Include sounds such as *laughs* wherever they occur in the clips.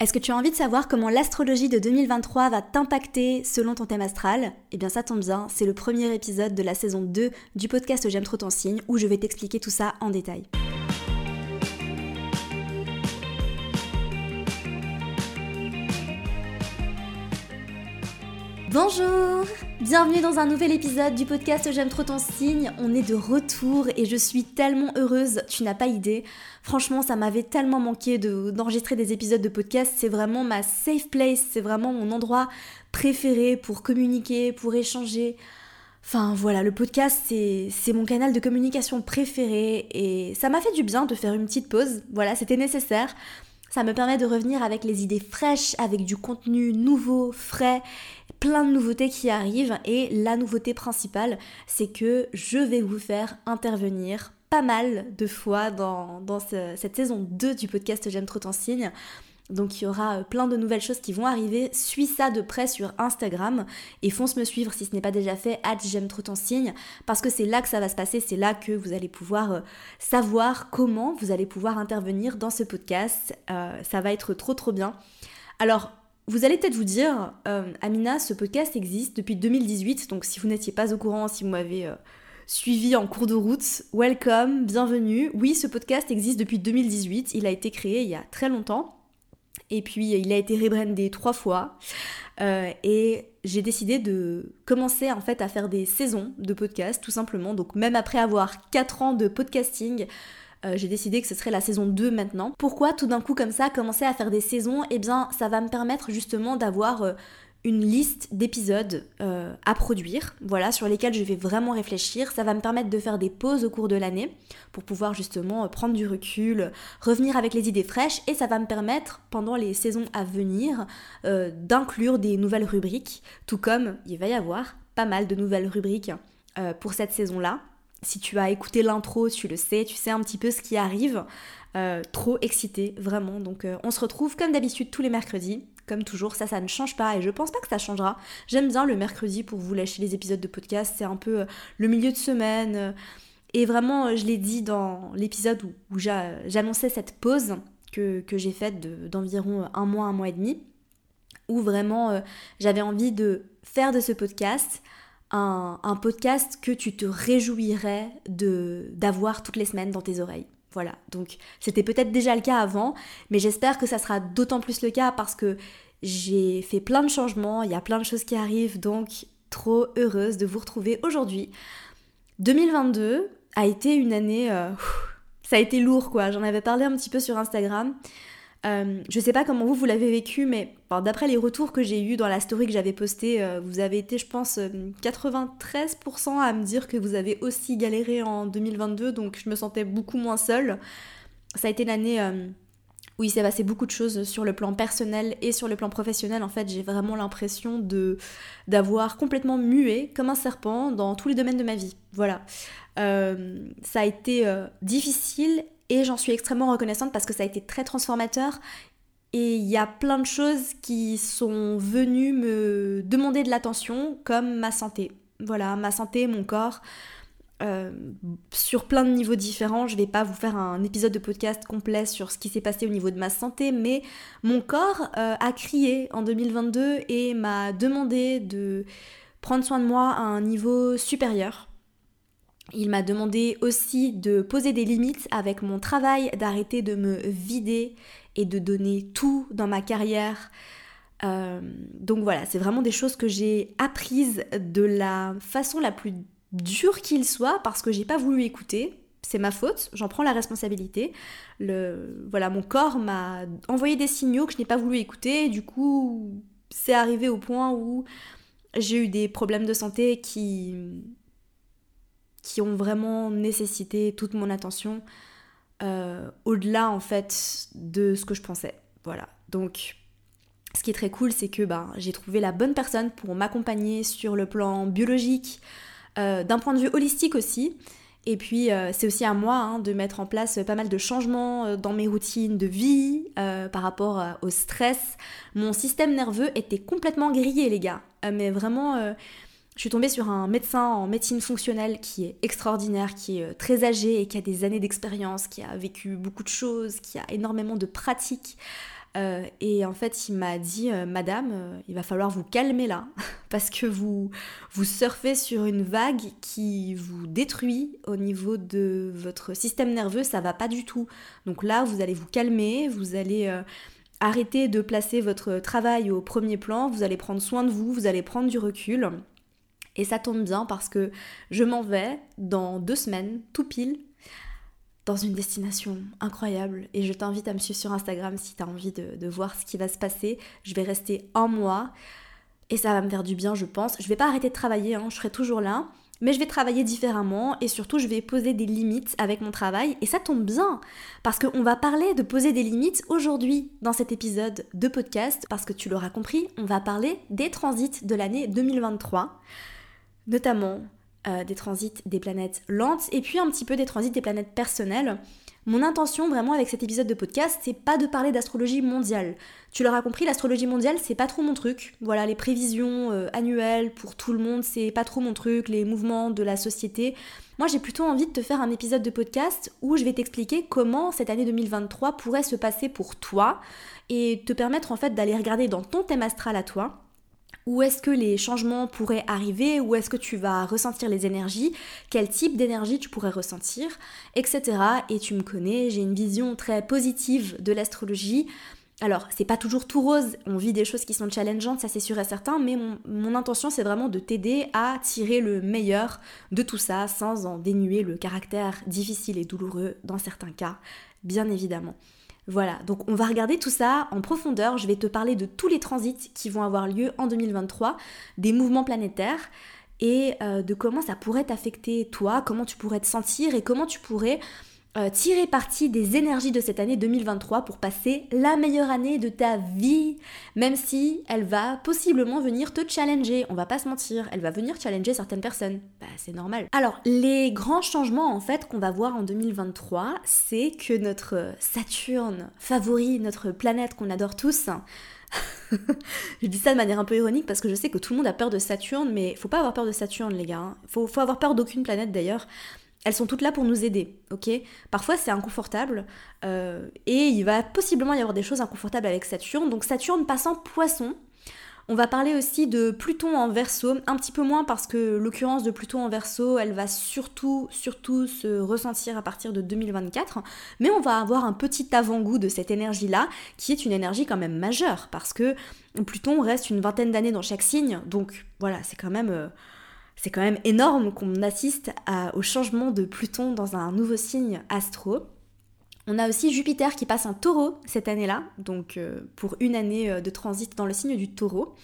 Est-ce que tu as envie de savoir comment l'astrologie de 2023 va t'impacter selon ton thème astral? Eh bien ça tombe bien, c'est le premier épisode de la saison 2 du podcast J'aime trop ton signe où je vais t'expliquer tout ça en détail. Bonjour Bienvenue dans un nouvel épisode du podcast J'aime trop ton signe. On est de retour et je suis tellement heureuse, tu n'as pas idée. Franchement, ça m'avait tellement manqué d'enregistrer des épisodes de podcast. C'est vraiment ma safe place, c'est vraiment mon endroit préféré pour communiquer, pour échanger. Enfin voilà, le podcast c'est mon canal de communication préféré et ça m'a fait du bien de faire une petite pause. Voilà, c'était nécessaire. Ça me permet de revenir avec les idées fraîches, avec du contenu nouveau, frais, plein de nouveautés qui arrivent. Et la nouveauté principale, c'est que je vais vous faire intervenir pas mal de fois dans, cette saison 2 du podcast J'aime trop ton signe. Donc il y aura euh, plein de nouvelles choses qui vont arriver. Suis ça de près sur Instagram et fonce me suivre si ce n'est pas déjà fait. j'aime trop ton signe parce que c'est là que ça va se passer. C'est là que vous allez pouvoir euh, savoir comment vous allez pouvoir intervenir dans ce podcast. Euh, ça va être trop trop bien. Alors vous allez peut-être vous dire, Amina, ce podcast existe depuis 2018. Donc si vous n'étiez pas au courant, si vous m'avez suivi en cours de route, welcome, bienvenue. Oui, ce podcast existe depuis 2018. Il a été créé il y a très longtemps. Et puis il a été rebrandé trois fois. Euh, et j'ai décidé de commencer en fait à faire des saisons de podcast tout simplement. Donc même après avoir 4 ans de podcasting, euh, j'ai décidé que ce serait la saison 2 maintenant. Pourquoi tout d'un coup comme ça commencer à faire des saisons Eh bien ça va me permettre justement d'avoir euh, une liste d'épisodes euh, à produire, voilà, sur lesquels je vais vraiment réfléchir. Ça va me permettre de faire des pauses au cours de l'année pour pouvoir justement prendre du recul, revenir avec les idées fraîches et ça va me permettre pendant les saisons à venir d'inclure des nouvelles rubriques, tout comme il va y avoir pas mal de nouvelles rubriques pour cette saison-là. Si tu as écouté l'intro, tu le sais, tu sais un petit peu ce qui arrive. trop excité, vraiment. Donc on se retrouve comme d'habitude tous les mercredis comme toujours, ça, ça ne change pas et je pense pas que ça changera. J'aime bien le mercredi pour vous lâcher les épisodes de podcast, c'est un peu euh, le milieu de semaine. Euh, et vraiment, euh, je l'ai dit dans l'épisode où, j'annonçais cette pause que, j'ai faite d'environ un mois, un mois et demi, où vraiment j'avais envie de faire de ce podcast un, podcast que tu te réjouirais d'avoir toutes les semaines dans tes oreilles. Voilà, donc c'était peut-être déjà le cas avant, mais j'espère que ça sera d'autant plus le cas parce que j'ai fait plein de changements, il y a plein de choses qui arrivent, donc trop heureuse de vous retrouver aujourd'hui. 2022 a été une année... Euh, ça a été lourd quoi, j'en avais parlé un petit peu sur Instagram. Euh, je sais pas comment vous, vous l'avez vécu, mais d'après les retours que j'ai eu dans la story que j'avais postée, euh, vous avez été, je pense, 93% à me dire que vous avez aussi galéré en 2022, donc je me sentais beaucoup moins seule. Ça a été l'année euh, où il s'est passé beaucoup de choses sur le plan personnel et sur le plan professionnel. En fait, j'ai vraiment l'impression de d'avoir complètement mué comme un serpent dans tous les domaines de ma vie. Voilà. ça a été difficile et j'en suis extrêmement reconnaissante parce que ça a été très transformateur. Et il y a plein de choses qui sont venues me demander de l'attention, comme ma santé. Voilà, ma santé, mon corps. Euh, sur plein de niveaux différents. Je vais pas vous faire un épisode de podcast complet sur ce qui s'est passé au niveau de ma santé, mais mon corps euh, a crié en 2022 et m'a demandé de prendre soin de moi à un niveau supérieur. Il m'a demandé aussi de poser des limites avec mon travail, d'arrêter de me vider et de donner tout dans ma carrière. Euh, donc voilà, c'est vraiment des choses que j'ai apprises de la façon la plus dure qu'il soit parce que j'ai pas voulu écouter. C'est ma faute, j'en prends la responsabilité. Voilà, mon corps m'a envoyé des signaux que je n'ai pas voulu écouter. Du coup, c'est arrivé au point où j'ai eu des problèmes de santé qui qui ont vraiment nécessité toute mon attention euh, au-delà en fait de ce que je pensais. Voilà. Donc ce qui est très cool, c'est que ben, j'ai trouvé la bonne personne pour m'accompagner sur le plan biologique, euh, d'un point de vue holistique aussi. Et puis euh, c'est aussi à moi hein, de mettre en place pas mal de changements dans mes routines de vie par rapport au stress. Mon système nerveux était complètement grillé les gars. mais vraiment je suis tombée sur un médecin en médecine fonctionnelle qui est extraordinaire, qui est euh, très âgé et qui a des années d'expérience, qui a vécu beaucoup de choses, qui a énormément de pratiques. Euh, et en fait, il m'a dit, euh, Madame, il va falloir vous calmer là, *laughs* parce que vous, vous surfez sur une vague qui vous détruit au niveau de votre système nerveux, ça va pas du tout. Donc là, vous allez vous calmer, vous allez arrêter de placer votre travail au premier plan, vous allez prendre soin de vous, vous allez prendre du recul. Et ça tombe bien parce que je m'en vais dans deux semaines, tout pile, dans une destination incroyable. Et je t'invite à me suivre sur Instagram si tu as envie de, voir ce qui va se passer. Je vais rester un mois et ça va me faire du bien, je pense. Je vais pas arrêter de travailler, hein, je serai toujours là, mais je vais travailler différemment et surtout je vais poser des limites avec mon travail. Et ça tombe bien parce qu'on va parler de poser des limites aujourd'hui dans cet épisode de podcast. Parce que tu l'auras compris, on va parler des transits de l'année 2023, notamment euh, des transits des planètes lentes et puis un petit peu des transits des planètes personnelles. Mon intention vraiment avec cet épisode de podcast, c'est pas de parler d'astrologie mondiale. Tu l'auras compris, l'astrologie mondiale, c'est pas trop mon truc. Voilà, les prévisions euh, annuelles pour tout le monde, c'est pas trop mon truc, les mouvements de la société. Moi, j'ai plutôt envie de te faire un épisode de podcast où je vais t'expliquer comment cette année 2023 pourrait se passer pour toi et te permettre en fait d'aller regarder dans ton thème astral à toi où est-ce que les changements pourraient arriver, où est-ce que tu vas ressentir les énergies, quel type d'énergie tu pourrais ressentir, etc. Et tu me connais, j'ai une vision très positive de l'astrologie. Alors, c'est pas toujours tout rose, on vit des choses qui sont challengeantes, ça c'est sûr et certain, mais mon, mon intention c'est vraiment de t'aider à tirer le meilleur de tout ça sans en dénuer le caractère difficile et douloureux dans certains cas, bien évidemment. Voilà, donc on va regarder tout ça en profondeur. Je vais te parler de tous les transits qui vont avoir lieu en 2023, des mouvements planétaires et euh, de comment ça pourrait t'affecter toi, comment tu pourrais te sentir et comment tu pourrais euh, tirer parti des énergies de cette année 2023 pour passer la meilleure année de ta vie, même si elle va possiblement venir te challenger. On va pas se mentir, elle va venir challenger certaines personnes. Bah, c'est normal. Alors, les grands changements en fait qu'on va voir en 2023, c'est que notre Saturne favori, notre planète qu'on adore tous, *laughs* je dis ça de manière un peu ironique parce que je sais que tout le monde a peur de Saturne, mais faut pas avoir peur de Saturne, les gars. Hein. Faut, faut avoir peur d'aucune planète d'ailleurs elles sont toutes là pour nous aider, ok? Parfois c'est inconfortable euh, et il va possiblement y avoir des choses inconfortables avec Saturne. Donc Saturne passant poisson. On va parler aussi de Pluton en verso, un petit peu moins parce que l'occurrence de Pluton en verso, elle va surtout, surtout se ressentir à partir de 2024. Mais on va avoir un petit avant-goût de cette énergie-là, qui est une énergie quand même majeure, parce que Pluton reste une vingtaine d'années dans chaque signe, donc voilà, c'est quand même... Euh, c'est quand même énorme qu'on assiste au changement de Pluton dans un nouveau signe astro. On a aussi Jupiter qui passe en taureau cette année-là, donc euh, pour une année euh, de transit dans le signe du taureau.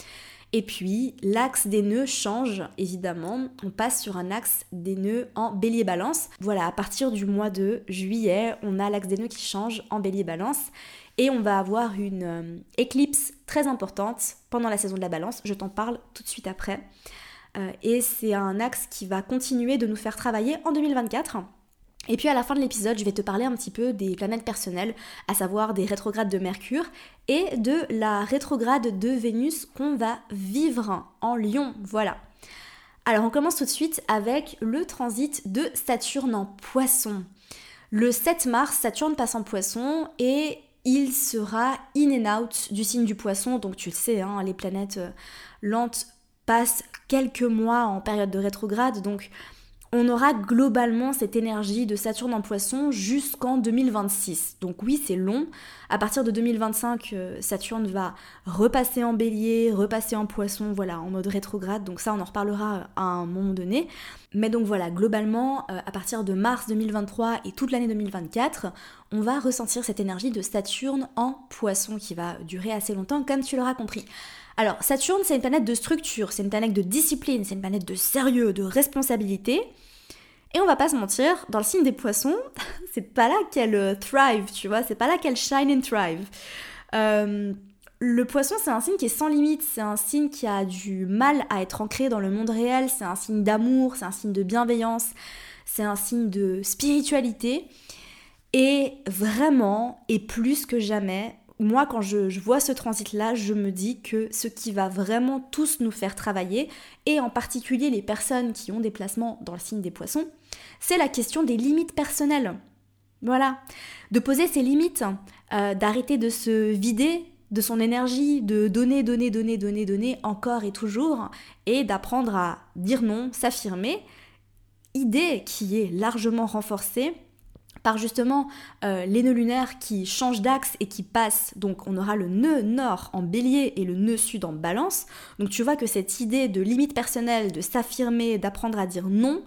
Et puis l'axe des nœuds change évidemment, on passe sur un axe des nœuds en bélier balance. Voilà, à partir du mois de juillet, on a l'axe des nœuds qui change en bélier balance et on va avoir une euh, éclipse très importante pendant la saison de la balance, je t'en parle tout de suite après. Euh, et c'est un axe qui va continuer de nous faire travailler en 2024. Et puis à la fin de l'épisode, je vais te parler un petit peu des planètes personnelles, à savoir des rétrogrades de Mercure et de la rétrograde de Vénus qu'on va vivre en Lion. Voilà. Alors on commence tout de suite avec le transit de Saturne en Poisson. Le 7 mars, Saturne passe en Poisson et il sera in and out du signe du Poisson. Donc tu le sais, hein, les planètes euh, lentes passe quelques mois en période de rétrograde, donc on aura globalement cette énergie de Saturne en poisson jusqu'en 2026. Donc oui, c'est long. À partir de 2025, euh, Saturne va repasser en bélier, repasser en poisson, voilà, en mode rétrograde. Donc ça, on en reparlera à un moment donné. Mais donc voilà, globalement, euh, à partir de mars 2023 et toute l'année 2024, on va ressentir cette énergie de Saturne en poisson qui va durer assez longtemps, comme tu l'auras compris. Alors, Saturne, c'est une planète de structure, c'est une planète de discipline, c'est une planète de sérieux, de responsabilité. Et on va pas se mentir, dans le signe des poissons, *laughs* c'est pas là qu'elle euh, thrive, tu vois, c'est pas là qu'elle shine and thrive. Euh, le poisson, c'est un signe qui est sans limite, c'est un signe qui a du mal à être ancré dans le monde réel, c'est un signe d'amour, c'est un signe de bienveillance, c'est un signe de spiritualité. Et vraiment, et plus que jamais, moi, quand je, vois ce transit-là, je me dis que ce qui va vraiment tous nous faire travailler, et en particulier les personnes qui ont des placements dans le signe des poissons, c'est la question des limites personnelles. Voilà. De poser ses limites, euh, d'arrêter de se vider de son énergie, de donner, donner, donner, donner, donner encore et toujours, et d'apprendre à dire non, s'affirmer. Idée qui est largement renforcée par justement euh, les nœuds lunaires qui changent d'axe et qui passent. Donc on aura le nœud nord en bélier et le nœud sud en balance. Donc tu vois que cette idée de limite personnelle, de s'affirmer, d'apprendre à dire non,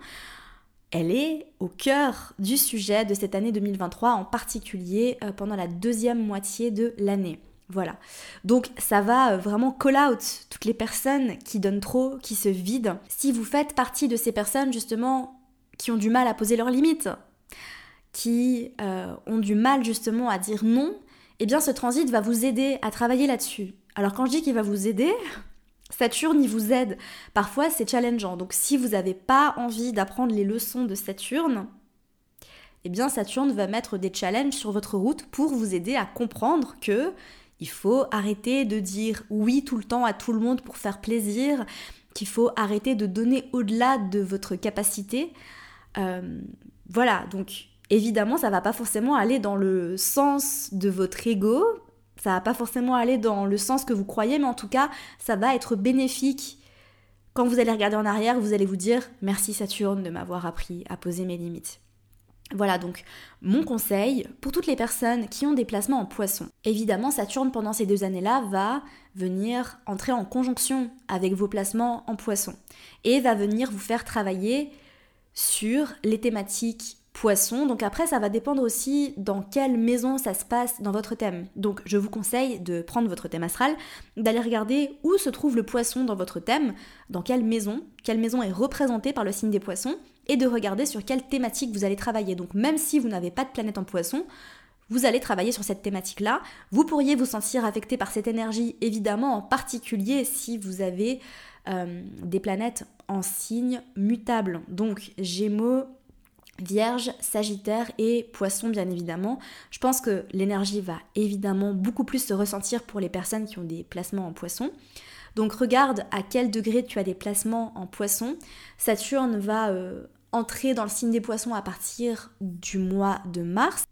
elle est au cœur du sujet de cette année 2023, en particulier euh, pendant la deuxième moitié de l'année. Voilà. Donc ça va euh, vraiment call out toutes les personnes qui donnent trop, qui se vident. Si vous faites partie de ces personnes justement qui ont du mal à poser leurs limites, qui euh, ont du mal justement à dire non, eh bien ce transit va vous aider à travailler là-dessus. Alors quand je dis qu'il va vous aider, *laughs* Saturne, il vous aide. Parfois, c'est challengeant. Donc, si vous n'avez pas envie d'apprendre les leçons de Saturne, eh bien, Saturne va mettre des challenges sur votre route pour vous aider à comprendre que il faut arrêter de dire oui tout le temps à tout le monde pour faire plaisir, qu'il faut arrêter de donner au-delà de votre capacité. Euh, voilà, donc évidemment, ça va pas forcément aller dans le sens de votre ego, ça va pas forcément aller dans le sens que vous croyez, mais en tout cas, ça va être bénéfique. Quand vous allez regarder en arrière, vous allez vous dire merci Saturne de m'avoir appris à poser mes limites. Voilà donc mon conseil pour toutes les personnes qui ont des placements en poisson. Évidemment, Saturne pendant ces deux années-là va venir entrer en conjonction avec vos placements en poisson et va venir vous faire travailler sur les thématiques poisson. Donc après, ça va dépendre aussi dans quelle maison ça se passe dans votre thème. Donc je vous conseille de prendre votre thème astral, d'aller regarder où se trouve le poisson dans votre thème, dans quelle maison, quelle maison est représentée par le signe des poissons, et de regarder sur quelle thématique vous allez travailler. Donc même si vous n'avez pas de planète en poisson, vous allez travailler sur cette thématique-là. Vous pourriez vous sentir affecté par cette énergie, évidemment, en particulier si vous avez euh, des planètes en signe mutable. Donc Gémeaux, Vierge, Sagittaire et Poisson bien évidemment. Je pense que l'énergie va évidemment beaucoup plus se ressentir pour les personnes qui ont des placements en Poisson. Donc regarde à quel degré tu as des placements en Poisson. Saturne va euh, entrer dans le signe des Poissons à partir du mois de mars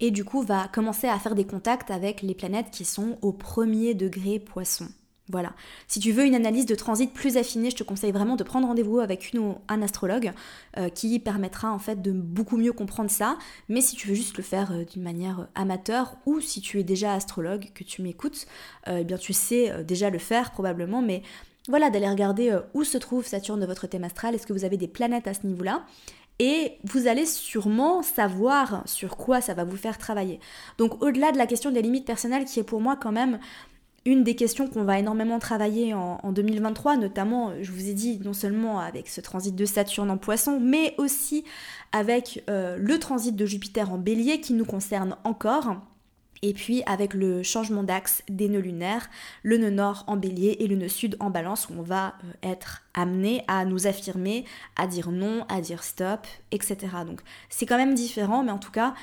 et du coup va commencer à faire des contacts avec les planètes qui sont au premier degré Poisson. Voilà. Si tu veux une analyse de transit plus affinée, je te conseille vraiment de prendre rendez-vous avec une un astrologue euh, qui permettra en fait de beaucoup mieux comprendre ça. Mais si tu veux juste le faire euh, d'une manière euh, amateur ou si tu es déjà astrologue, que tu m'écoutes, eh bien tu sais déjà le faire probablement. Mais voilà, d'aller regarder où se trouve Saturne de votre thème astral, est-ce que vous avez des planètes à ce niveau-là? Et vous allez sûrement savoir sur quoi ça va vous faire travailler. Donc au-delà de la question des limites personnelles qui est pour moi quand même une des questions qu'on va énormément travailler en, 2023, notamment, je vous ai dit, non seulement avec ce transit de Saturne en poisson, mais aussi avec euh, le transit de Jupiter en bélier qui nous concerne encore. Et puis avec le changement d'axe des nœuds lunaires, le nœud nord en bélier et le nœud sud en balance, où on va euh, être amené à nous affirmer, à dire non, à dire stop, etc. Donc c'est quand même différent, mais en tout cas,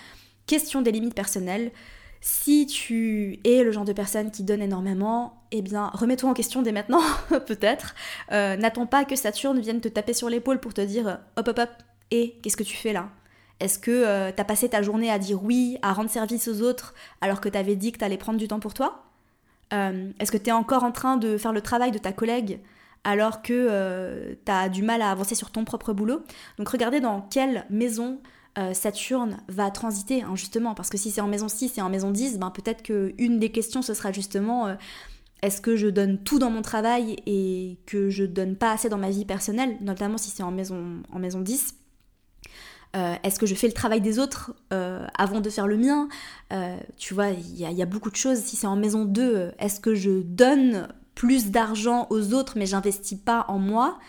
question des limites personnelles, si tu es le genre de personne qui donne énormément, eh bien, remets-toi en question dès maintenant, *laughs* peut-être. Euh, n'attends pas que Saturne vienne te taper sur l'épaule pour te dire hop hop hop, et qu'est-ce que tu fais là? Est-ce que euh, t'as passé ta journée à dire oui, à rendre service aux autres, alors que t'avais dit que t'allais prendre du temps pour toi? Euh, Est-ce que t'es encore en train de faire le travail de ta collègue alors que t'as du mal à avancer sur ton propre boulot? Donc regardez dans quelle maison euh, Saturne va transiter, hein, justement, parce que si c'est en maison 6 et en maison 10, ben, peut-être qu'une des questions, ce sera justement euh, est-ce que je donne tout dans mon travail et que je donne pas assez dans ma vie personnelle, notamment si c'est en maison, en maison 10 euh, Est-ce que je fais le travail des autres avant de faire le mien? Tu vois, il y, y, a beaucoup de choses. Si c'est en maison 2, est-ce que je donne plus d'argent aux autres mais j'investis pas en moi?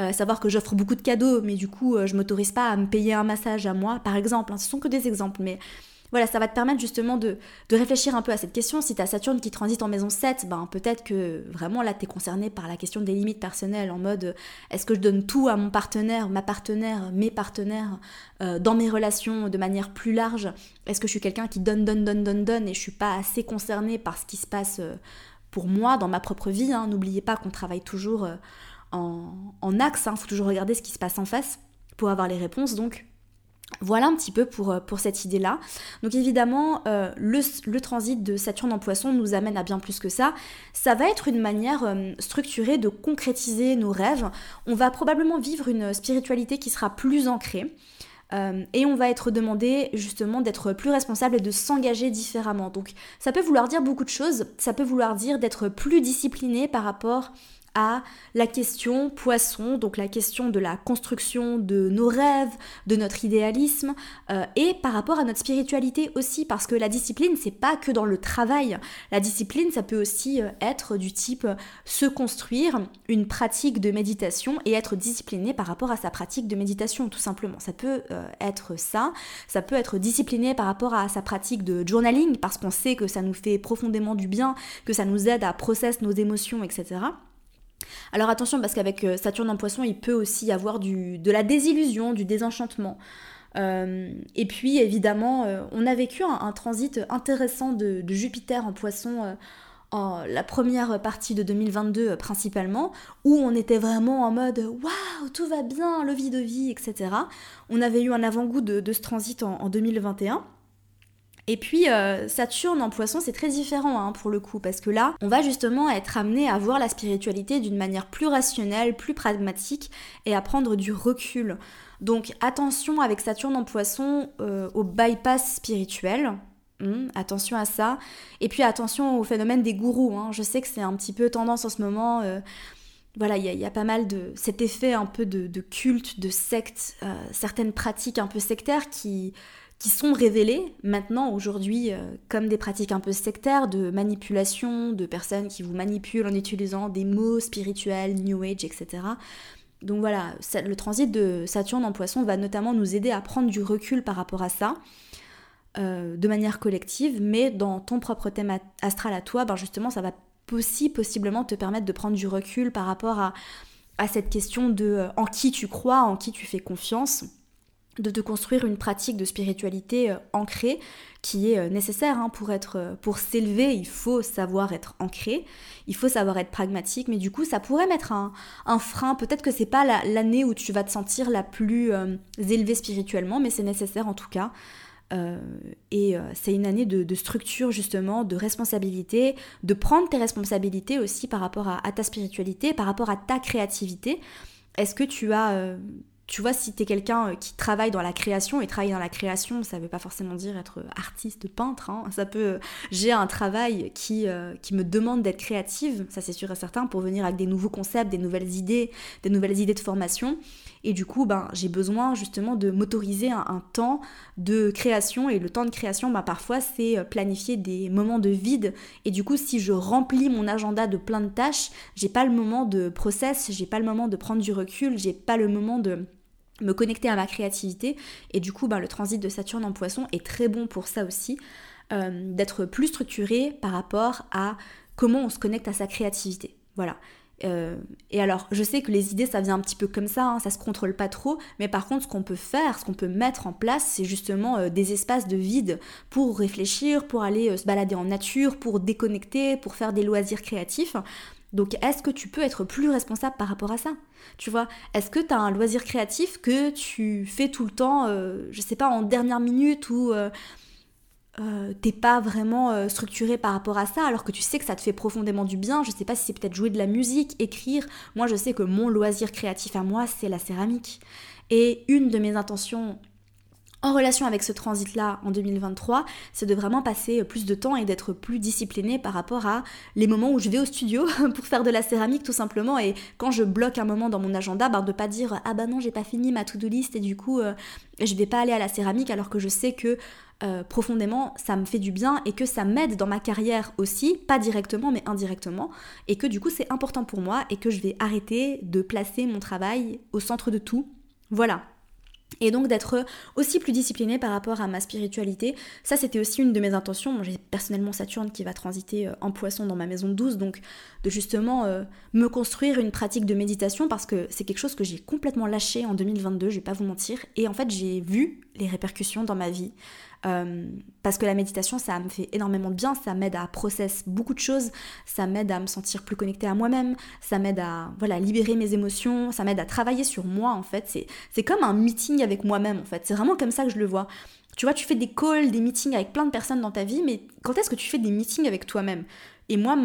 Euh, savoir que j'offre beaucoup de cadeaux, mais du coup, euh, je m'autorise pas à me payer un massage à moi, par exemple. Hein. ce sont que des exemples, mais voilà, ça va te permettre justement de, réfléchir un peu à cette question. Si tu as Saturne qui transite en maison 7, ben peut-être que vraiment là, tu es concerné par la question des limites personnelles, en mode euh, est-ce que je donne tout à mon partenaire, ma partenaire, mes partenaires, dans mes relations de manière plus large? Est-ce que je suis quelqu'un qui donne, donne, donne, donne, donne, et je suis pas assez concernée par ce qui se passe pour moi dans ma propre vie hein? N'oubliez pas qu'on travaille toujours en, axe, il hein. faut toujours regarder ce qui se passe en face pour avoir les réponses. Donc Voilà un petit peu pour, pour cette idée-là. Donc évidemment, le, le, transit de Saturne en poisson nous amène à bien plus que ça. Ça va être une manière structurée de concrétiser nos rêves. On va probablement vivre une spiritualité qui sera plus ancrée. Euh, et on va être demandé justement d'être plus responsable et de s'engager différemment. Donc ça peut vouloir dire beaucoup de choses, ça peut vouloir dire d'être plus discipliné par rapport à la question poisson, donc la question de la construction de nos rêves, de notre idéalisme, euh, et par rapport à notre spiritualité aussi, parce que la discipline, c'est pas que dans le travail. La discipline, ça peut aussi euh, être du type euh, se construire une pratique de méditation et être discipliné par rapport à sa pratique de méditation, tout simplement. Ça peut être ça. Ça peut être discipliné par rapport à sa pratique de journaling, parce qu'on sait que ça nous fait profondément du bien, que ça nous aide à processer nos émotions, etc. Alors attention parce qu'avec euh, Saturne en poisson, il peut aussi y avoir du, de la désillusion, du désenchantement. Euh, et puis évidemment, euh, on a vécu un, transit intéressant de, Jupiter en poisson en la première partie de 2022 principalement, où on était vraiment en mode waouh, tout va bien, le vie de vie, etc. On avait eu un avant-goût de, ce transit en 2021. Et puis euh, Saturne en poisson, c'est très différent hein, pour le coup, parce que là, on va justement être amené à voir la spiritualité d'une manière plus rationnelle, plus pragmatique, et à prendre du recul. Donc attention avec Saturne en poisson euh, au bypass spirituel. Hmm, attention à ça. Et puis attention au phénomène des gourous. Hein. Je sais que c'est un petit peu tendance en ce moment. Euh, voilà, il y, a pas mal de cet effet un peu de, culte, de secte, certaines pratiques un peu sectaires qui, qui sont révélées maintenant, aujourd'hui, euh, comme des pratiques un peu sectaires de manipulation, de personnes qui vous manipulent en utilisant des mots spirituels, New Age, etc. Donc voilà, le transit de Saturne en poisson va notamment nous aider à prendre du recul par rapport à ça, euh, de manière collective, mais dans ton propre thème astral à toi, ben justement, ça va aussi possiblement te permettre de prendre du recul par rapport à, cette question de euh, en qui tu crois, en qui tu fais confiance de te construire une pratique de spiritualité euh, ancrée qui est euh, nécessaire hein, pour être euh, pour s'élever il faut savoir être ancré il faut savoir être pragmatique mais du coup ça pourrait mettre un, frein peut-être que c'est pas l'année où tu vas te sentir la plus élevée spirituellement mais c'est nécessaire en tout cas et c'est une année de, structure justement, de responsabilité, de prendre tes responsabilités aussi par rapport à, à ta spiritualité, par rapport à ta créativité. Est-ce que tu as tu vois, si tu es quelqu'un euh, qui travaille dans la création, et travailler dans la création, ça veut pas forcément dire être artiste, peintre, hein. ça peut... Euh, j'ai un travail qui, euh, qui me demande d'être créative, ça c'est sûr et certain, pour venir avec des nouveaux concepts, des nouvelles idées, des nouvelles idées de formation. Et du coup, ben, j'ai besoin justement de m'autoriser un, temps de création. Et le temps de création, ben, parfois, c'est planifier des moments de vide. Et du coup, si je remplis mon agenda de plein de tâches, j'ai pas le moment de process, j'ai pas le moment de prendre du recul, j'ai pas le moment de me connecter à ma créativité. Et du coup, ben, le transit de Saturne en poisson est très bon pour ça aussi, euh, d'être plus structuré par rapport à comment on se connecte à sa créativité. Voilà. Euh, et alors, je sais que les idées, ça vient un petit peu comme ça, hein, ça se contrôle pas trop, mais par contre, ce qu'on peut faire, ce qu'on peut mettre en place, c'est justement euh, des espaces de vide pour réfléchir, pour aller se balader en nature, pour déconnecter, pour faire des loisirs créatifs. Donc est-ce que tu peux être plus responsable par rapport à ça? Tu vois, est-ce que tu as un loisir créatif que tu fais tout le temps, euh, je sais pas, en dernière minute ou euh, euh, t'es pas vraiment structuré par rapport à ça alors que tu sais que ça te fait profondément du bien? Je sais pas si c'est peut-être jouer de la musique, écrire. Moi je sais que mon loisir créatif à moi c'est la céramique. Et une de mes intentions en relation avec ce transit-là en 2023, c'est de vraiment passer plus de temps et d'être plus discipliné par rapport à les moments où je vais au studio *laughs* pour faire de la céramike tout simplement. Et quand je bloque un moment dans mon agenda, ben de pas dire ah bah non j'ai pas fini ma to-do list et du coup euh, je vais pas aller à la céramique alors que je sais que euh, profondément ça me fait du bien et que ça m'aide dans ma carrière aussi, pas directement mais indirectement. Et que du coup c'est important pour moi et que je vais arrêter de placer mon travail au centre de tout. Voilà, et donc d'être aussi plus disciplinée par rapport à ma spiritualité. Ça, c'était aussi une de mes intentions. J'ai personnellement Saturne qui va transiter euh, en poisson dans ma maison 12, donc de justement euh, me construire une pratique de méditation parce que c'est quelque chose que j'ai complètement lâché en 2022, je vais pas vous mentir. Et en fait, j'ai vu les répercussions dans ma vie parce que la méditation, ça me fait énormément de bien, ça m'aide à process beaucoup de choses, ça m'aide à me sentir plus connectée à moi-même, ça m'aide à voilà, libérer mes émotions, ça m'aide à travailler sur moi en fait. C'est comme un meeting avec moi-même en fait. C'est vraiment comme ça que je le vois. Tu vois, tu fais des calls, des meetings avec plein de personnes dans ta vie, mais quand est-ce que tu fais des meetings avec toi-même? Et moi,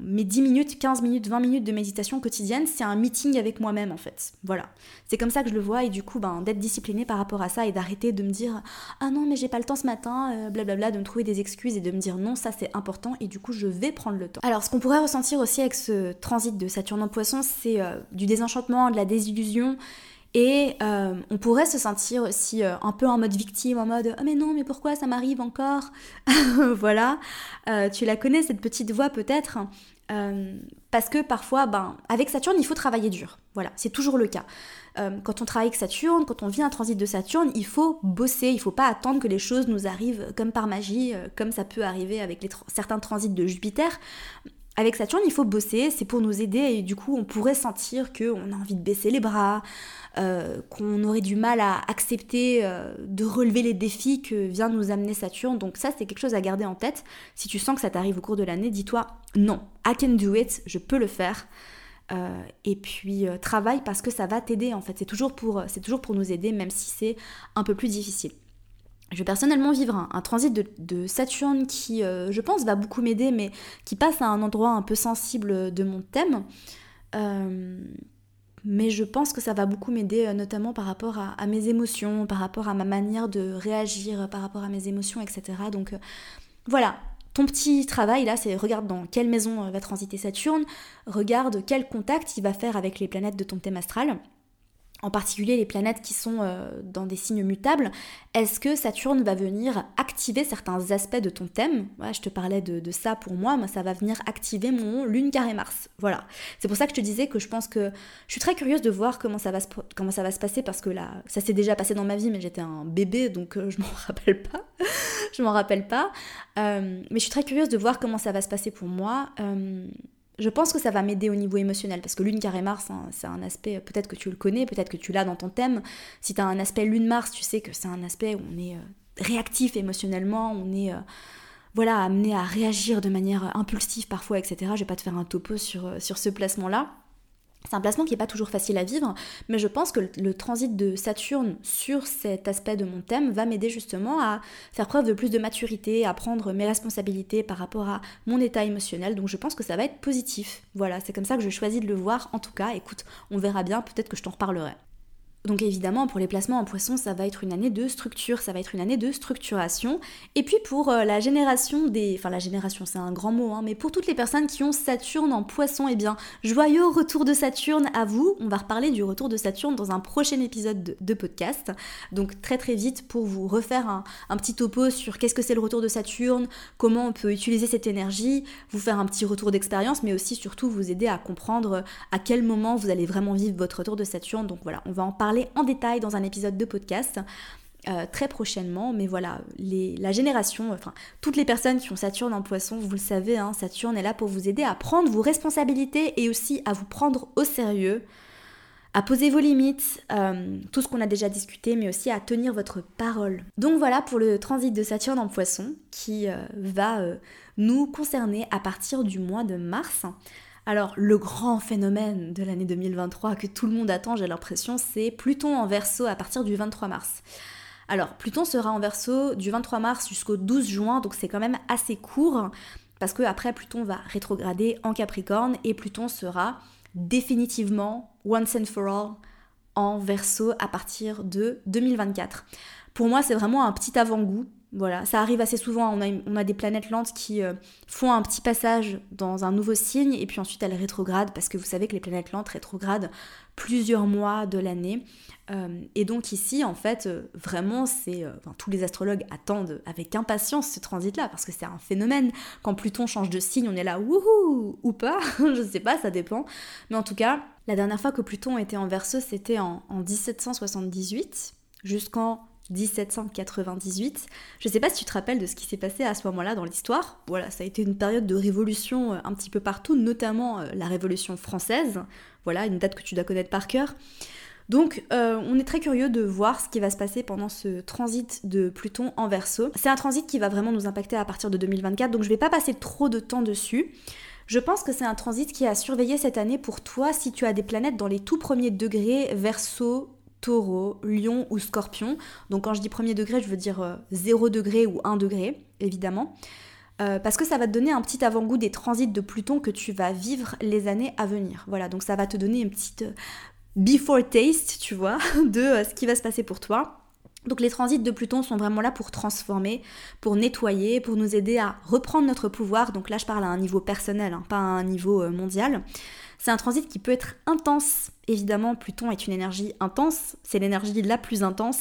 mes 10 minutes, 15 minutes, 20 minutes de méditation quotidienne, c'est un meeting avec moi-même en fait. Voilà. C'est comme ça que je le vois et du coup, ben, d'être disciplinée par rapport à ça et d'arrêter de me dire Ah non, mais j'ai pas le temps ce matin, euh, blablabla, de me trouver des excuses et de me dire non, ça c'est important et du coup, je vais prendre le temps. Alors, ce qu'on pourrait ressentir aussi avec ce transit de Saturne en poisson, c'est euh, du désenchantement, de la désillusion et euh, on pourrait se sentir aussi euh, un peu en mode victime, en mode oh mais non, mais pourquoi ça m'arrive encore *laughs* Voilà, euh, tu la connais cette petite voix peut-être parce que parfois, ben, avec Saturne, il faut travailler dur. Voilà, c'est toujours le cas. quand on travaille avec Saturne, quand on vit un transit de Saturne, il faut bosser, il faut pas attendre que les choses nous arrivent comme par magie, comme ça peut arriver avec certains transits de Jupiter. Avec Saturne, il faut bosser, c'est pour nous aider et du coup, on pourrait sentir qu'on a envie de baisser les bras, euh, qu'on aurait du mal à accepter euh, de relever les défis que vient nous amener Saturne. Donc ça, c'est quelque chose à garder en tête. Si tu sens que ça t'arrive au cours de l'année, dis-toi non, I can do it, je peux le faire. Euh, et puis travaille parce que ça va t'aider en fait. C'est toujours, toujours pour nous aider, même si c'est un peu plus difficile. Je vais personnellement vivre un, transit de, Saturne qui, je pense, va beaucoup m'aider, mais qui passe à un endroit un peu sensible de mon thème. Mais je pense que ça va beaucoup m'aider, euh, notamment par rapport à, mes émotions, par rapport à ma manière de réagir, par rapport à mes émotions, etc. Donc euh, voilà, ton petit travail là, c'est regarde dans quelle maison euh, va transiter Saturne, regarde quel contact il va faire avec les planètes de ton thème astral en particulier les planètes qui sont euh, dans des signes mutables, est-ce que Saturne va venir activer certains aspects de ton thème? Je te parlais de, ça pour moi, ça va venir activer mon lune carré Mars. Voilà. C'est pour ça que je te disais que je pense que je suis très curieuse de voir comment ça va se, comment ça va se passer parce que là, ça s'est déjà passé dans ma vie, mais j'étais un bébé donc euh, je m'en *laughs* rappelle pas. je m'en rappelle pas. Euh, mais je suis très curieuse de voir comment ça va se passer pour moi. Je pense que ça va m'aider au niveau émotionnel parce que lune carré Mars, hein, c'est un aspect, peut-être que tu le connais, peut-être que tu l'as dans ton thème. Si tu as un aspect lune Mars, tu sais que c'est un aspect où on est euh, réactif émotionnellement, on est euh, voilà amené à réagir de manière impulsive parfois, etc. Je vais pas te faire un topo sur, euh, sur ce placement-là. C'est un placement qui n'est pas toujours facile à vivre, mais je pense que le, transit de Saturne sur cet aspect de mon thème va m'aider justement à faire preuve de plus de maturité, à prendre mes responsabilités par rapport à mon état émotionnel. Donc je pense que ça va être positif. Voilà, c'est comme ça que je choisis de le voir. En tout cas, écoute, on verra bien, peut-être que je t'en reparlerai. Donc évidemment, pour les placements en poisson, ça va être une année de structure, ça va être une année de structuration. Et puis pour euh, la génération des... Enfin la génération, c'est un grand mot, hein, mais pour toutes les personnes qui ont Saturne en poisson, eh bien, joyeux retour de Saturne à vous. On va reparler du retour de Saturne dans un prochain épisode de, podcast. Donc très très vite pour vous refaire un, un petit topo sur qu'est-ce que c'est le retour de Saturne, comment on peut utiliser cette énergie, vous faire un petit retour d'expérience, mais aussi surtout vous aider à comprendre à quel moment vous allez vraiment vivre votre retour de Saturne. Donc voilà, on va en parler en détail dans un épisode de podcast. Euh, très prochainement, mais voilà, les, la génération, enfin toutes les personnes qui ont Saturne en poisson, vous le savez, hein, Saturne est là pour vous aider à prendre vos responsabilités et aussi à vous prendre au sérieux, à poser vos limites, euh, tout ce qu'on a déjà discuté, mais aussi à tenir votre parole. Donc voilà pour le transit de Saturne en poisson qui euh, va nous concerner à partir du mois de mars. Alors, le grand phénomène de l'année 2023 que tout le monde attend, j'ai l'impression, c'est Pluton en verso à partir du 23 mars. Alors, Pluton sera en verso du 23 mars jusqu'au 12 juin, donc c'est quand même assez court, parce que après Pluton va rétrograder en Capricorne et Pluton sera définitivement, once and for all, en verso à partir de 2024. Pour moi, c'est vraiment un petit avant-goût voilà, ça arrive assez souvent. On a, on a des planètes lentes qui euh, font un petit passage dans un nouveau signe et puis ensuite elles rétrogradent parce que vous savez que les planètes lentes rétrogradent plusieurs mois de l'année. Euh, et donc ici, en fait, euh, vraiment, c'est tous les astrologues attendent avec impatience ce transit-là parce que c'est un phénomène. Quand Pluton change de signe, on est là wouhou ou pas, *laughs* je sais pas, ça dépend. Mais en tout cas, la dernière fois que Pluton était en Verseau, c'était en 1778 jusqu'en 1798. Je sais pas si tu te rappelles de ce qui s'est passé à ce moment-là dans l'histoire. Voilà, ça a été une période de révolution euh, un petit peu partout, notamment euh, la Révolution française. Voilà, une date que tu dois connaître par cœur. Donc on est très curieux de voir ce qui va se passer pendant ce transit de Pluton en verso. C'est un transit qui va vraiment nous impacter à partir de 2024, donc je vais pas passer trop de temps dessus. Je pense que c'est un transit qui a surveillé cette année pour toi si tu as des planètes dans les tout premiers degrés verso, taureau, lion ou scorpion. Donc quand je dis premier degré, je veux dire 0 euh, degré ou 1 degré, évidemment. Euh, parce que ça va te donner un petit avant-goût des transits de Pluton que tu vas vivre les années à venir. Voilà, donc ça va te donner une petite euh, before taste, tu vois, *laughs* de ce qui va se passer pour toi. Donc les transits de Pluton sont vraiment là pour transformer, pour nettoyer, pour nous aider à reprendre notre pouvoir. Donc là je parle à un niveau personnel, hein, pas à un niveau mondial. C'est un transit qui peut être intense. Évidemment, Pluton est une énergie intense, c'est l'énergie la plus intense.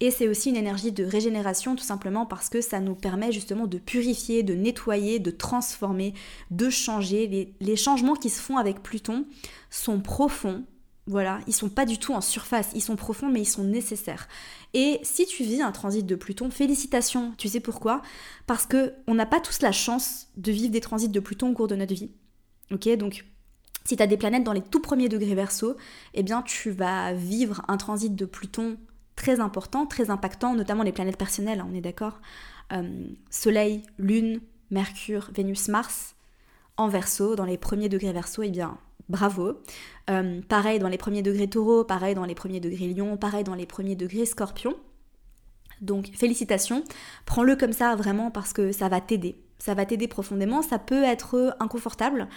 Et c'est aussi une énergie de régénération tout simplement parce que ça nous permet justement de purifier, de nettoyer, de transformer, de changer. Les, changements qui se font avec Pluton sont profonds, voilà, ils sont pas du tout en surface, ils sont profonds mais ils sont nécessaires. Et si tu vis un transit de Pluton, félicitations. Tu sais pourquoi? Parce que on n'a pas tous la chance de vivre des transits de Pluton au cours de notre vie. OK? Donc si tu as des planètes dans les tout premiers degrés verso, eh bien tu vas vivre un transit de Pluton très important, très impactant, notamment les planètes personnelles, hein, on est d'accord euh, Soleil, Lune, Mercure, Vénus, Mars, en verso, dans les premiers degrés verso, eh bien bravo. Euh, pareil dans les premiers degrés taureau, pareil dans les premiers degrés lion, pareil dans les premiers degrés scorpion. Donc félicitations, prends-le comme ça vraiment parce que ça va t'aider. Ça va t'aider profondément, ça peut être inconfortable,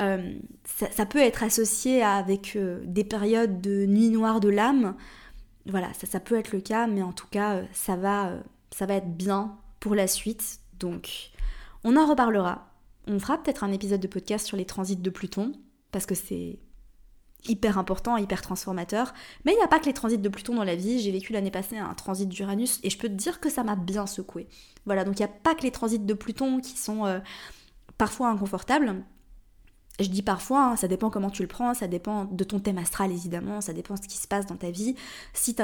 euh, ça, peut être associé avec euh, des périodes de nuit noire de l'âme. Voilà, ça, peut être le cas, mais en tout cas, ça va, ça va être bien pour la suite. Donc, on en reparlera. On fera peut-être un épisode de podcast sur les transits de Pluton parce que c'est hyper important, hyper transformateur. Mais il n'y a pas que les transits de Pluton dans la vie. J'ai vécu l'année passée un transit d'Uranus et je peux te dire que ça m'a bien secoué. Voilà, donc il n'y a pas que les transits de Pluton qui sont euh, parfois inconfortables. Je dis parfois, hein, ça dépend comment tu le prends, ça dépend de ton thème astral évidemment, ça dépend de ce qui se passe dans ta vie. Si,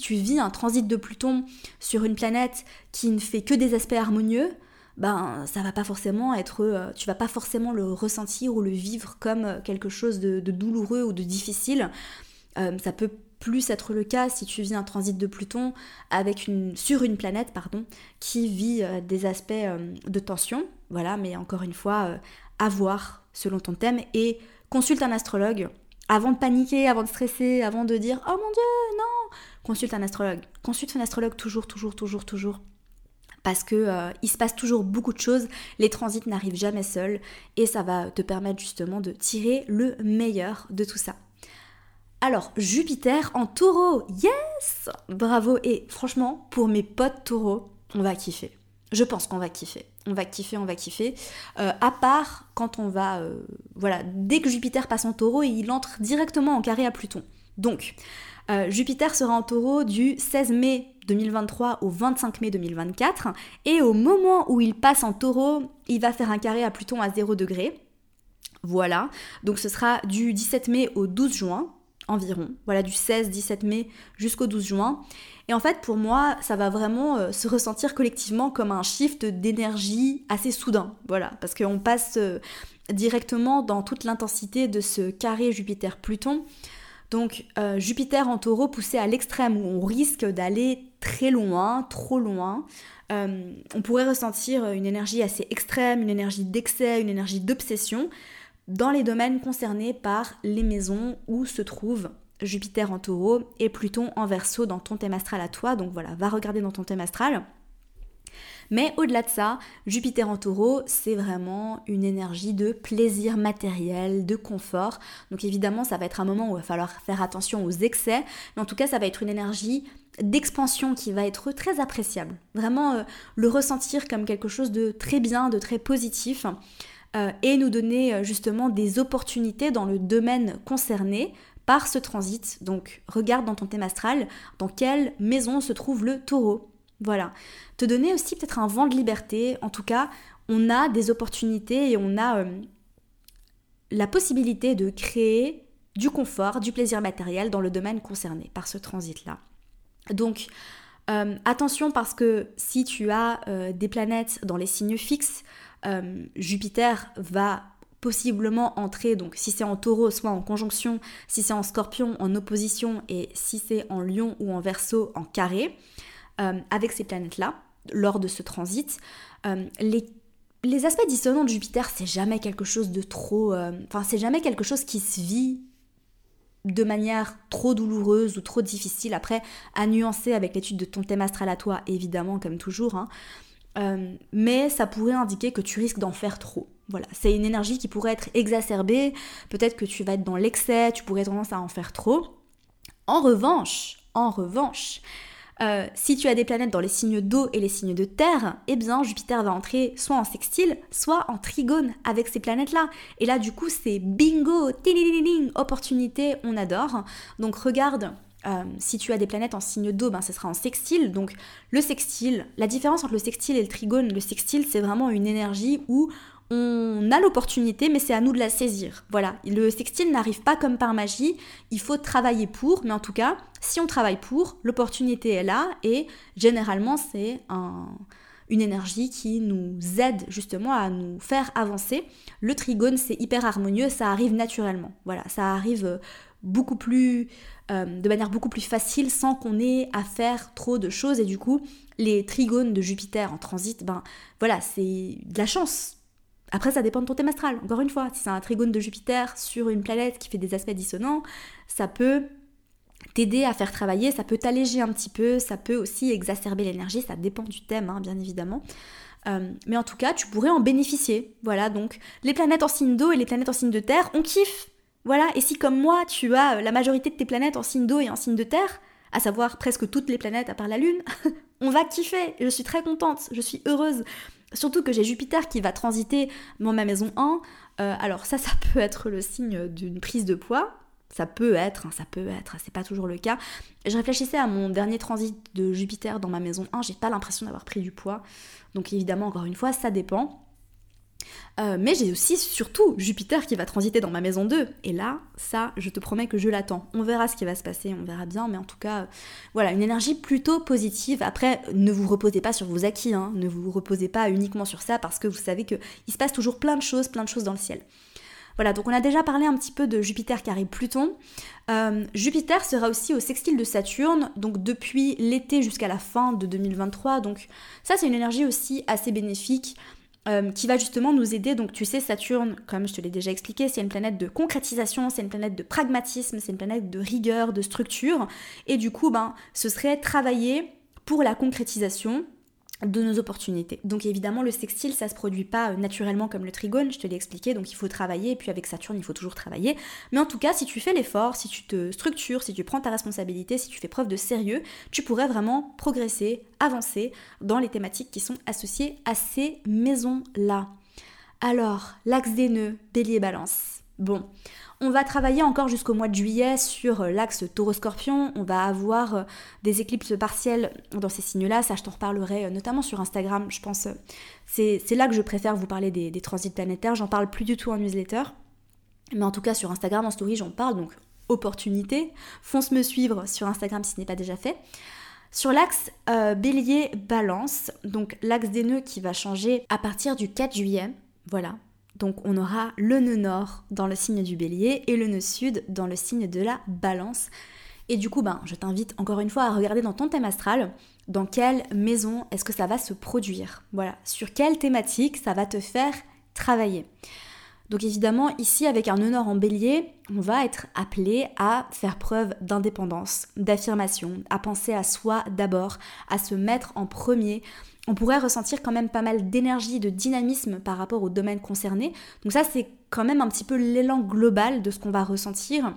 tu vis un transit de Pluton sur une planète qui ne fait que des aspects harmonieux, ben ça va pas forcément être, euh, tu vas pas forcément le ressentir ou le vivre comme euh, quelque chose de, douloureux ou de difficile. Euh, ça peut plus être le cas si tu vis un transit de Pluton avec une, sur une planète pardon, qui vit des aspects de tension. Voilà, mais encore une fois, à voir selon ton thème et consulte un astrologue avant de paniquer, avant de stresser, avant de dire oh mon dieu, non Consulte un astrologue. Consulte un astrologue toujours, toujours, toujours, toujours parce que euh, il se passe toujours beaucoup de choses, les transits n'arrivent jamais seuls et ça va te permettre justement de tirer le meilleur de tout ça. Alors, Jupiter en taureau, yes Bravo Et franchement, pour mes potes taureaux, on va kiffer. Je pense qu'on va kiffer. On va kiffer, on va kiffer. Euh, à part quand on va... Euh, voilà, dès que Jupiter passe en taureau, il entre directement en carré à Pluton. Donc, Jupiter sera en taureau du 16 mai 2023 au 25 mai 2024. Et au moment où il passe en taureau, il va faire un carré à Pluton à 0 degré. Voilà, donc ce sera du 17 mai au 12 juin environ. Voilà, du 16-17 mai jusqu'au 12 juin. Et en fait, pour moi, ça va vraiment euh, se ressentir collectivement comme un shift d'énergie assez soudain. Voilà, parce qu'on passe euh, directement dans toute l'intensité de ce carré Jupiter-Pluton. Donc euh, Jupiter en taureau poussé à l'extrême où on risque d'aller très loin, trop loin. On pourrait ressentir une énergie assez extrême, une énergie d'excès, une énergie d'obsession dans les domaines concernés par les maisons où se trouve Jupiter en taureau et Pluton en verso dans ton thème astral à toi. Donc voilà, va regarder dans ton thème astral. Mais au-delà de ça, Jupiter en taureau, c'est vraiment une énergie de plaisir matériel, de confort. Donc évidemment, ça va être un moment où il va falloir faire attention aux excès, mais en tout cas, ça va être une énergie d'expansion qui va être très appréciable. Vraiment euh, le ressentir comme quelque chose de très bien, de très positif. Euh, et nous donner euh, justement des opportunités dans le domaine concerné par ce transit. Donc regarde dans ton thème astral dans quelle maison se trouve le taureau. Voilà. Te donner aussi peut-être un vent de liberté. En tout cas, on a des opportunités et on a la possibilité de créer du confort, du plaisir matériel dans le domaine concerné par ce transit-là. Donc, euh, attention parce que si tu as euh, des planètes dans les signes fixes, euh, Jupiter va possiblement entrer, donc si c'est en taureau, soit en conjonction, si c'est en scorpion, en opposition, et si c'est en lion ou en verso, en carré, euh, avec ces planètes-là, lors de ce transit. Euh, les, aspects dissonants de Jupiter, c'est jamais quelque chose de trop... Enfin, c'est jamais quelque chose qui se vit de manière trop douloureuse ou trop difficile. Après, à nuancer avec l'étude de ton thème astral à toi, évidemment, comme toujours. Hein. Mais ça pourrait indiquer que tu risques d'en faire trop. Voilà, c'est une énergie qui pourrait être exacerbée, peut-être que tu vas être dans l'excès, tu pourrais tendance à en faire trop. En revanche, en revanche, euh, si tu as des planètes dans les signes d'eau et les signes de terre, eh bien Jupiter va entrer soit en sextile, soit en trigone avec ces planètes-là. Et là, du coup, c'est bingo, opportunité, on adore. Donc regarde euh, si tu as des planètes en signe d'eau, ben, ce sera en sextile. Donc le sextile, la différence entre le sextile et le trigone, le sextile c'est vraiment une énergie où on a l'opportunité, mais c'est à nous de la saisir. Voilà, le sextile n'arrive pas comme par magie, il faut travailler pour, mais en tout cas, si on travaille pour, l'opportunité est là, et généralement, c'est une énergie qui nous aide justement à nous faire avancer. Le trigone, c'est hyper harmonieux, ça arrive naturellement. Voilà, ça arrive beaucoup plus, euh, de manière beaucoup plus facile sans qu'on ait à faire trop de choses, et du coup, les trigones de Jupiter en transit, ben voilà, c'est de la chance après, ça dépend de ton thème astral. Encore une fois, si c'est un trigone de Jupiter sur une planète qui fait des aspects dissonants, ça peut t'aider à faire travailler, ça peut t'alléger un petit peu, ça peut aussi exacerber l'énergie, ça dépend du thème, hein, bien évidemment. Euh, mais en tout cas, tu pourrais en bénéficier. Voilà, donc les planètes en signe d'eau et les planètes en signe de terre, on kiffe. Voilà, et si comme moi, tu as la majorité de tes planètes en signe d'eau et en signe de terre, à savoir presque toutes les planètes à part la Lune, *laughs* on va kiffer. Je suis très contente, je suis heureuse. Surtout que j'ai Jupiter qui va transiter dans ma maison 1. Euh, alors ça, ça peut être le signe d'une prise de poids. Ça peut être, hein, ça peut être, c'est pas toujours le cas. Je réfléchissais à mon dernier transit de Jupiter dans ma maison 1, j'ai pas l'impression d'avoir pris du poids. Donc évidemment, encore une fois, ça dépend. Euh, mais j'ai aussi surtout Jupiter qui va transiter dans ma maison 2. Et là, ça, je te promets que je l'attends. On verra ce qui va se passer, on verra bien. Mais en tout cas, voilà, une énergie plutôt positive. Après, ne vous reposez pas sur vos acquis. Hein. Ne vous reposez pas uniquement sur ça parce que vous savez qu'il se passe toujours plein de choses, plein de choses dans le ciel. Voilà, donc on a déjà parlé un petit peu de Jupiter carré Pluton. Euh, Jupiter sera aussi au sextile de Saturne, donc depuis l'été jusqu'à la fin de 2023. Donc ça, c'est une énergie aussi assez bénéfique. Euh, qui va justement nous aider. Donc tu sais, Saturne, comme je te l'ai déjà expliqué, c'est une planète de concrétisation, c'est une planète de pragmatisme, c'est une planète de rigueur, de structure. Et du coup, ben, ce serait travailler pour la concrétisation de nos opportunités. Donc évidemment, le sextile, ça se produit pas euh, naturellement comme le trigone, je te l'ai expliqué, donc il faut travailler, et puis avec Saturne, il faut toujours travailler. Mais en tout cas, si tu fais l'effort, si tu te structures, si tu prends ta responsabilité, si tu fais preuve de sérieux, tu pourrais vraiment progresser, avancer dans les thématiques qui sont associées à ces maisons-là. Alors, l'axe des nœuds, bélier balance. Bon, on va travailler encore jusqu'au mois de juillet sur euh, l'axe taureau-scorpion. On va avoir euh, des éclipses partielles dans ces signes-là. Ça, je t'en reparlerai euh, notamment sur Instagram. Je pense c'est là que je préfère vous parler des, transits planétaires. J'en parle plus du tout en newsletter. Mais en tout cas, sur Instagram, en story, j'en parle. Donc, opportunité. Fonce me suivre sur Instagram si ce n'est pas déjà fait. Sur l'axe bélier-balance, donc l'axe des nœuds qui va changer à partir du 4 juillet. Voilà, donc on aura le nœud nord dans le signe du bélier et le nœud sud dans le signe de la balance. Et du coup, ben, je t'invite encore une fois à regarder dans ton thème astral dans quelle maison est-ce que ça va se produire. Voilà, sur quelle thématique ça va te faire travailler. Donc évidemment, ici, avec un nord en bélier, on va être appelé à faire preuve d'indépendance, d'affirmation, à penser à soi d'abord, à se mettre en premier, on pourrait ressentir quand même pas mal d'énergie, de dynamisme par rapport au domaine concerné. Donc ça, c'est quand même un petit peu l'élan global de ce qu'on va ressentir.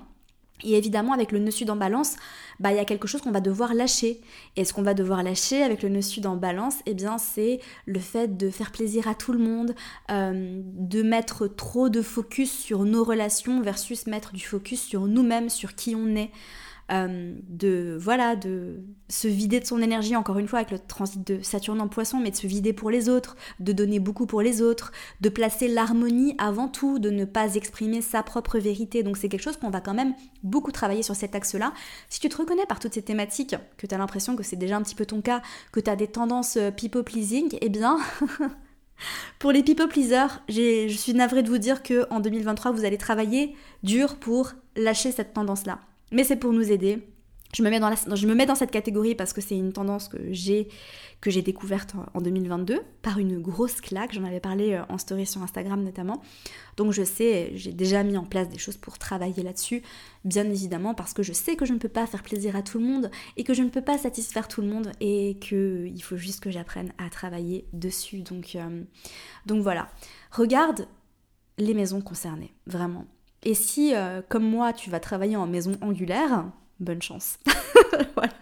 Et évidemment, avec le nœud sud en balance, bah, il y a quelque chose qu'on va devoir lâcher. Et ce qu'on va devoir lâcher avec le nœud sud en balance, eh bien, c'est le fait de faire plaisir à tout le monde, euh, de mettre trop de focus sur nos relations versus mettre du focus sur nous-mêmes, sur qui on est. Euh, de voilà de se vider de son énergie encore une fois avec le transit de Saturne en Poisson, mais de se vider pour les autres, de donner beaucoup pour les autres, de placer l'harmonie avant tout, de ne pas exprimer sa propre vérité. Donc c'est quelque chose qu'on va quand même beaucoup travailler sur cet axe-là. Si tu te reconnais par toutes ces thématiques, que tu as l'impression que c'est déjà un petit peu ton cas, que tu as des tendances euh, people pleasing, eh bien *laughs* Pour les people pleasers, je suis navrée de vous dire que en 2023, vous allez travailler dur pour lâcher cette tendance-là. Mais c'est pour nous aider. Je me, mets dans cette catégorie parce que c'est une tendance que j'ai que j'ai découverte en 2022 par une grosse claque. J'en avais parlé euh, en story sur Instagram notamment. Donc je sais, j'ai déjà mis en place des choses pour travailler là-dessus, bien évidemment, parce que je sais que je ne peux pas faire plaisir à tout le monde et que je ne peux pas satisfaire tout le monde et qu'il faut juste que j'apprenne à travailler dessus. Donc, euh, donc voilà. Regarde les maisons concernées, vraiment. Et si, euh, comme moi, tu vas travailler en maison angulaire, bonne chance. *laughs* voilà.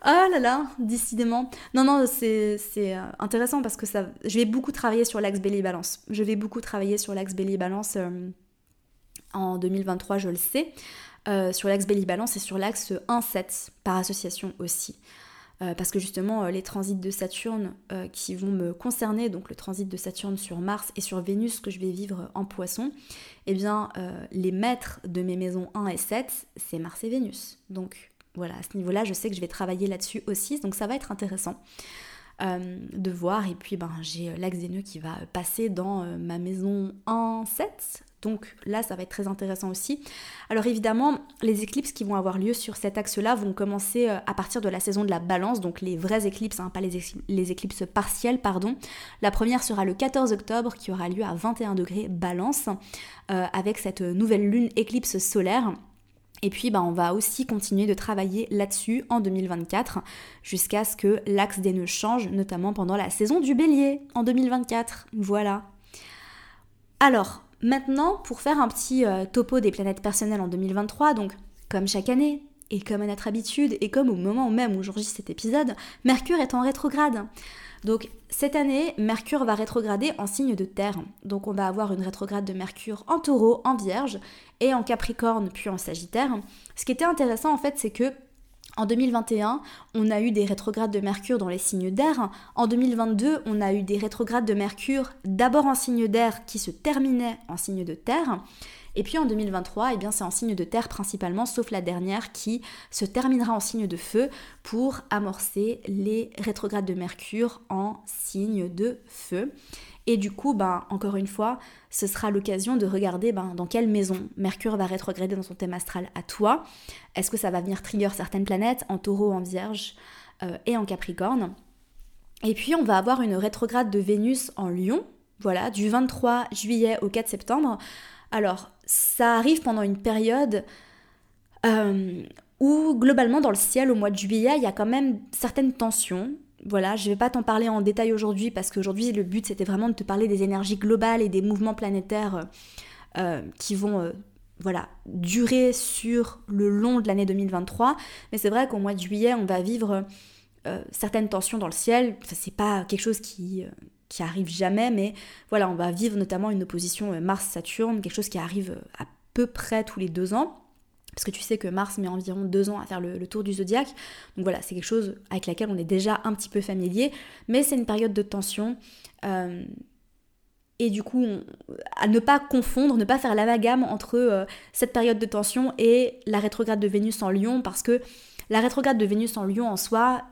Ah là là, décidément. Non, non, c'est euh, intéressant parce que ça, je vais beaucoup travailler sur l'axe belly balance. Je vais beaucoup travailler sur l'axe belly balance euh, en 2023, je le sais. Sur l'axe belly balance et sur l'axe 1-7 par association aussi. Parce que justement, les transits de Saturne qui vont me concerner, donc le transit de Saturne sur Mars et sur Vénus que je vais vivre en poisson, eh bien, les maîtres de mes maisons 1 et 7, c'est Mars et Vénus. Donc, voilà, à ce niveau-là, je sais que je vais travailler là-dessus aussi, donc ça va être intéressant. Euh, de voir et puis ben, j'ai euh, l'axe des nœuds qui va passer dans euh, ma maison 1 7 donc là ça va être très intéressant aussi alors évidemment les éclipses qui vont avoir lieu sur cet axe là vont commencer à partir de la saison de la balance donc les vraies éclipses hein, pas les, éclipses partielles pardon la première sera le 14 octobre qui aura lieu à 21 degrés balance avec cette nouvelle lune éclipse solaire et puis bah, on va aussi continuer de travailler là-dessus en 2024 jusqu'à ce que l'axe des nœuds change, notamment pendant la saison du bélier en 2024. Voilà. Alors, maintenant, pour faire un petit euh, topo des planètes personnelles en 2023, donc comme chaque année, et comme à notre habitude, et comme au moment même où j'enregistre cet épisode, Mercure est en rétrograde. Donc cette année, Mercure va rétrograder en signe de terre. Donc on va avoir une rétrograde de Mercure en taureau, en vierge, et en capricorne, puis en sagittaire. Ce qui était intéressant en fait, c'est que en 2021, on a eu des rétrogrades de Mercure dans les signes d'air. En 2022, on a eu des rétrogrades de Mercure d'abord en signe d'air qui se terminaient en signe de terre. Et puis en 2023, eh bien c'est en signe de terre principalement, sauf la dernière qui se terminera en signe de feu pour amorcer les rétrogrades de Mercure en signe de feu. Et du coup, ben, encore une fois, ce sera l'occasion de regarder ben, dans quelle maison Mercure va rétrograder dans son thème astral à toi. Est-ce que ça va venir trigger certaines planètes en taureau, en vierge euh, et en capricorne? Et puis on va avoir une rétrograde de Vénus en lion, voilà, du 23 juillet au 4 septembre. Alors, ça arrive pendant une période euh, où, globalement, dans le ciel, au mois de juillet, il y a quand même certaines tensions. Voilà, je ne vais pas t'en parler en détail aujourd'hui parce qu'aujourd'hui, le but, c'était vraiment de te parler des énergies globales et des mouvements planétaires euh, qui vont euh, voilà, durer sur le long de l'année 2023. Mais c'est vrai qu'au mois de juillet, on va vivre certaines tensions dans le ciel. Enfin, c'est pas quelque chose qui qui arrive jamais, mais voilà, on va vivre notamment une opposition euh, Mars-Saturne, quelque chose qui arrive euh, à peu près tous les deux ans. Parce que tu sais que Mars met environ deux ans à faire le, tour du zodiaque. Donc voilà, c'est quelque chose avec laquelle on est déjà un petit peu familier. Mais c'est une période de tension. Euh, et du coup, à ne pas confondre, ne pas faire l'amalgame entre cette période de tension et la rétrograde de Vénus en Lion. Parce que la rétrograde de Vénus en Lion en soi,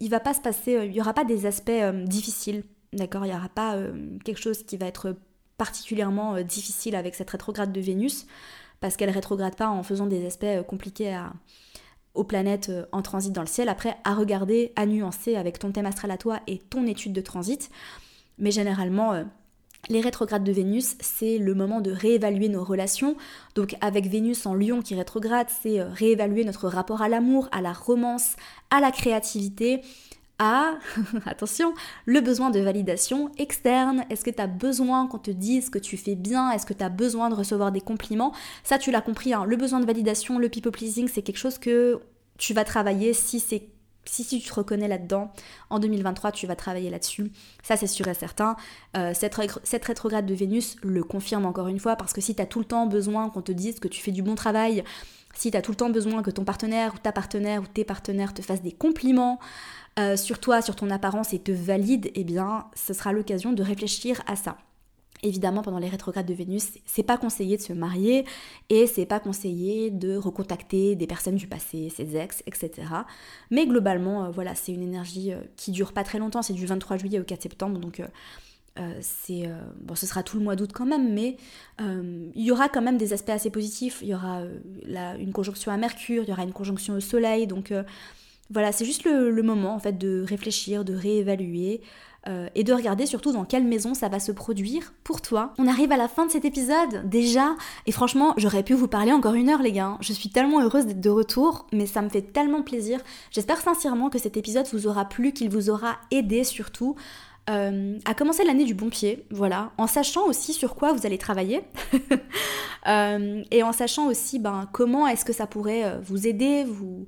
il va pas se passer, il n'y aura pas des aspects difficiles D'accord? Il n'y aura pas euh, quelque chose qui va être particulièrement euh, difficile avec cette rétrograde de Vénus, parce qu'elle rétrograde pas en faisant des aspects euh, compliqués aux planètes en transit dans le ciel. Après, à regarder, à nuancer avec ton thème astral à toi et ton étude de transit. Mais généralement, les rétrogrades de Vénus, c'est le moment de réévaluer nos relations. Donc avec Vénus en lion qui rétrograde, c'est réévaluer notre rapport à l'amour, à la romance, à la créativité, *laughs* attention, le besoin de validation externe. Est-ce que tu as besoin qu'on te dise que tu fais bien? Est-ce que tu as besoin de recevoir des compliments? Ça, tu l'as compris, hein. le besoin de validation, le people pleasing, c'est quelque chose que tu vas travailler si c'est si, si, tu te reconnais là-dedans, en 2023, tu vas travailler là-dessus. Ça, c'est sûr et certain. Euh, cette, cette, rétrograde de Vénus le confirme encore une fois, parce que si tu as tout le temps besoin qu'on te dise que tu fais du bon travail, si tu as tout le temps besoin que ton partenaire ou ta partenaire ou tes partenaires te fassent des compliments, euh, sur toi, sur ton apparence et te valide, eh bien, ce sera l'occasion de réfléchir à ça. Évidemment, pendant les rétrogrades de Vénus, c'est pas conseillé de se marier et c'est pas conseillé de recontacter des personnes du passé, ses ex, etc. Mais globalement, euh, voilà, c'est une énergie euh, qui dure pas très longtemps, c'est du 23 juillet au 4 septembre, donc c'est bon, ce sera tout le mois d'août quand même, mais il y aura quand même des aspects assez positifs. Il y aura une conjonction à Mercure, il y aura une conjonction au Soleil, donc voilà, c'est juste le, moment en fait de réfléchir, de réévaluer. Euh, et de regarder surtout dans quelle maison ça va se produire pour toi. On arrive à la fin de cet épisode déjà et franchement j'aurais pu vous parler encore une heure les gars. Je suis tellement heureuse d'être de retour mais ça me fait tellement plaisir. J'espère sincèrement que cet épisode vous aura plu, qu'il vous aura aidé surtout. Euh, à commencer l'année du bon pied, voilà, en sachant aussi sur quoi vous allez travailler *laughs* euh, et en sachant aussi ben, comment est-ce que ça pourrait vous aider, vous,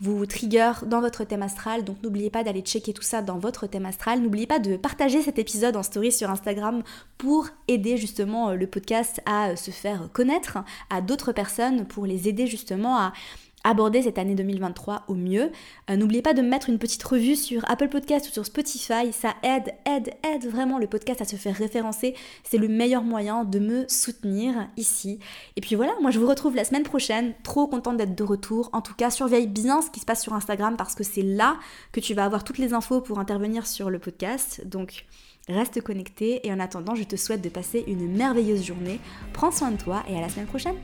vous trigger dans votre thème astral. Donc n'oubliez pas d'aller checker tout ça dans votre thème astral. N'oubliez pas de partager cet épisode en story sur Instagram pour aider justement euh, le podcast à euh, se faire connaître à d'autres personnes, pour les aider justement à aborder cette année 2023 au mieux. Euh, n'oubliez pas de mettre une petite revue sur Apple Podcast ou sur Spotify, ça aide, aide, aide vraiment le podcast à se faire référencer. C'est le meilleur moyen de me soutenir ici. Et puis voilà, moi je vous retrouve la semaine prochaine, trop contente d'être de retour. En tout cas, surveille bien ce qui se passe sur Instagram parce que c'est là que tu vas avoir toutes les infos pour intervenir sur le podcast. Donc reste connecté et en attendant, je te souhaite de passer une merveilleuse journée. Prends soin de toi et à la semaine prochaine.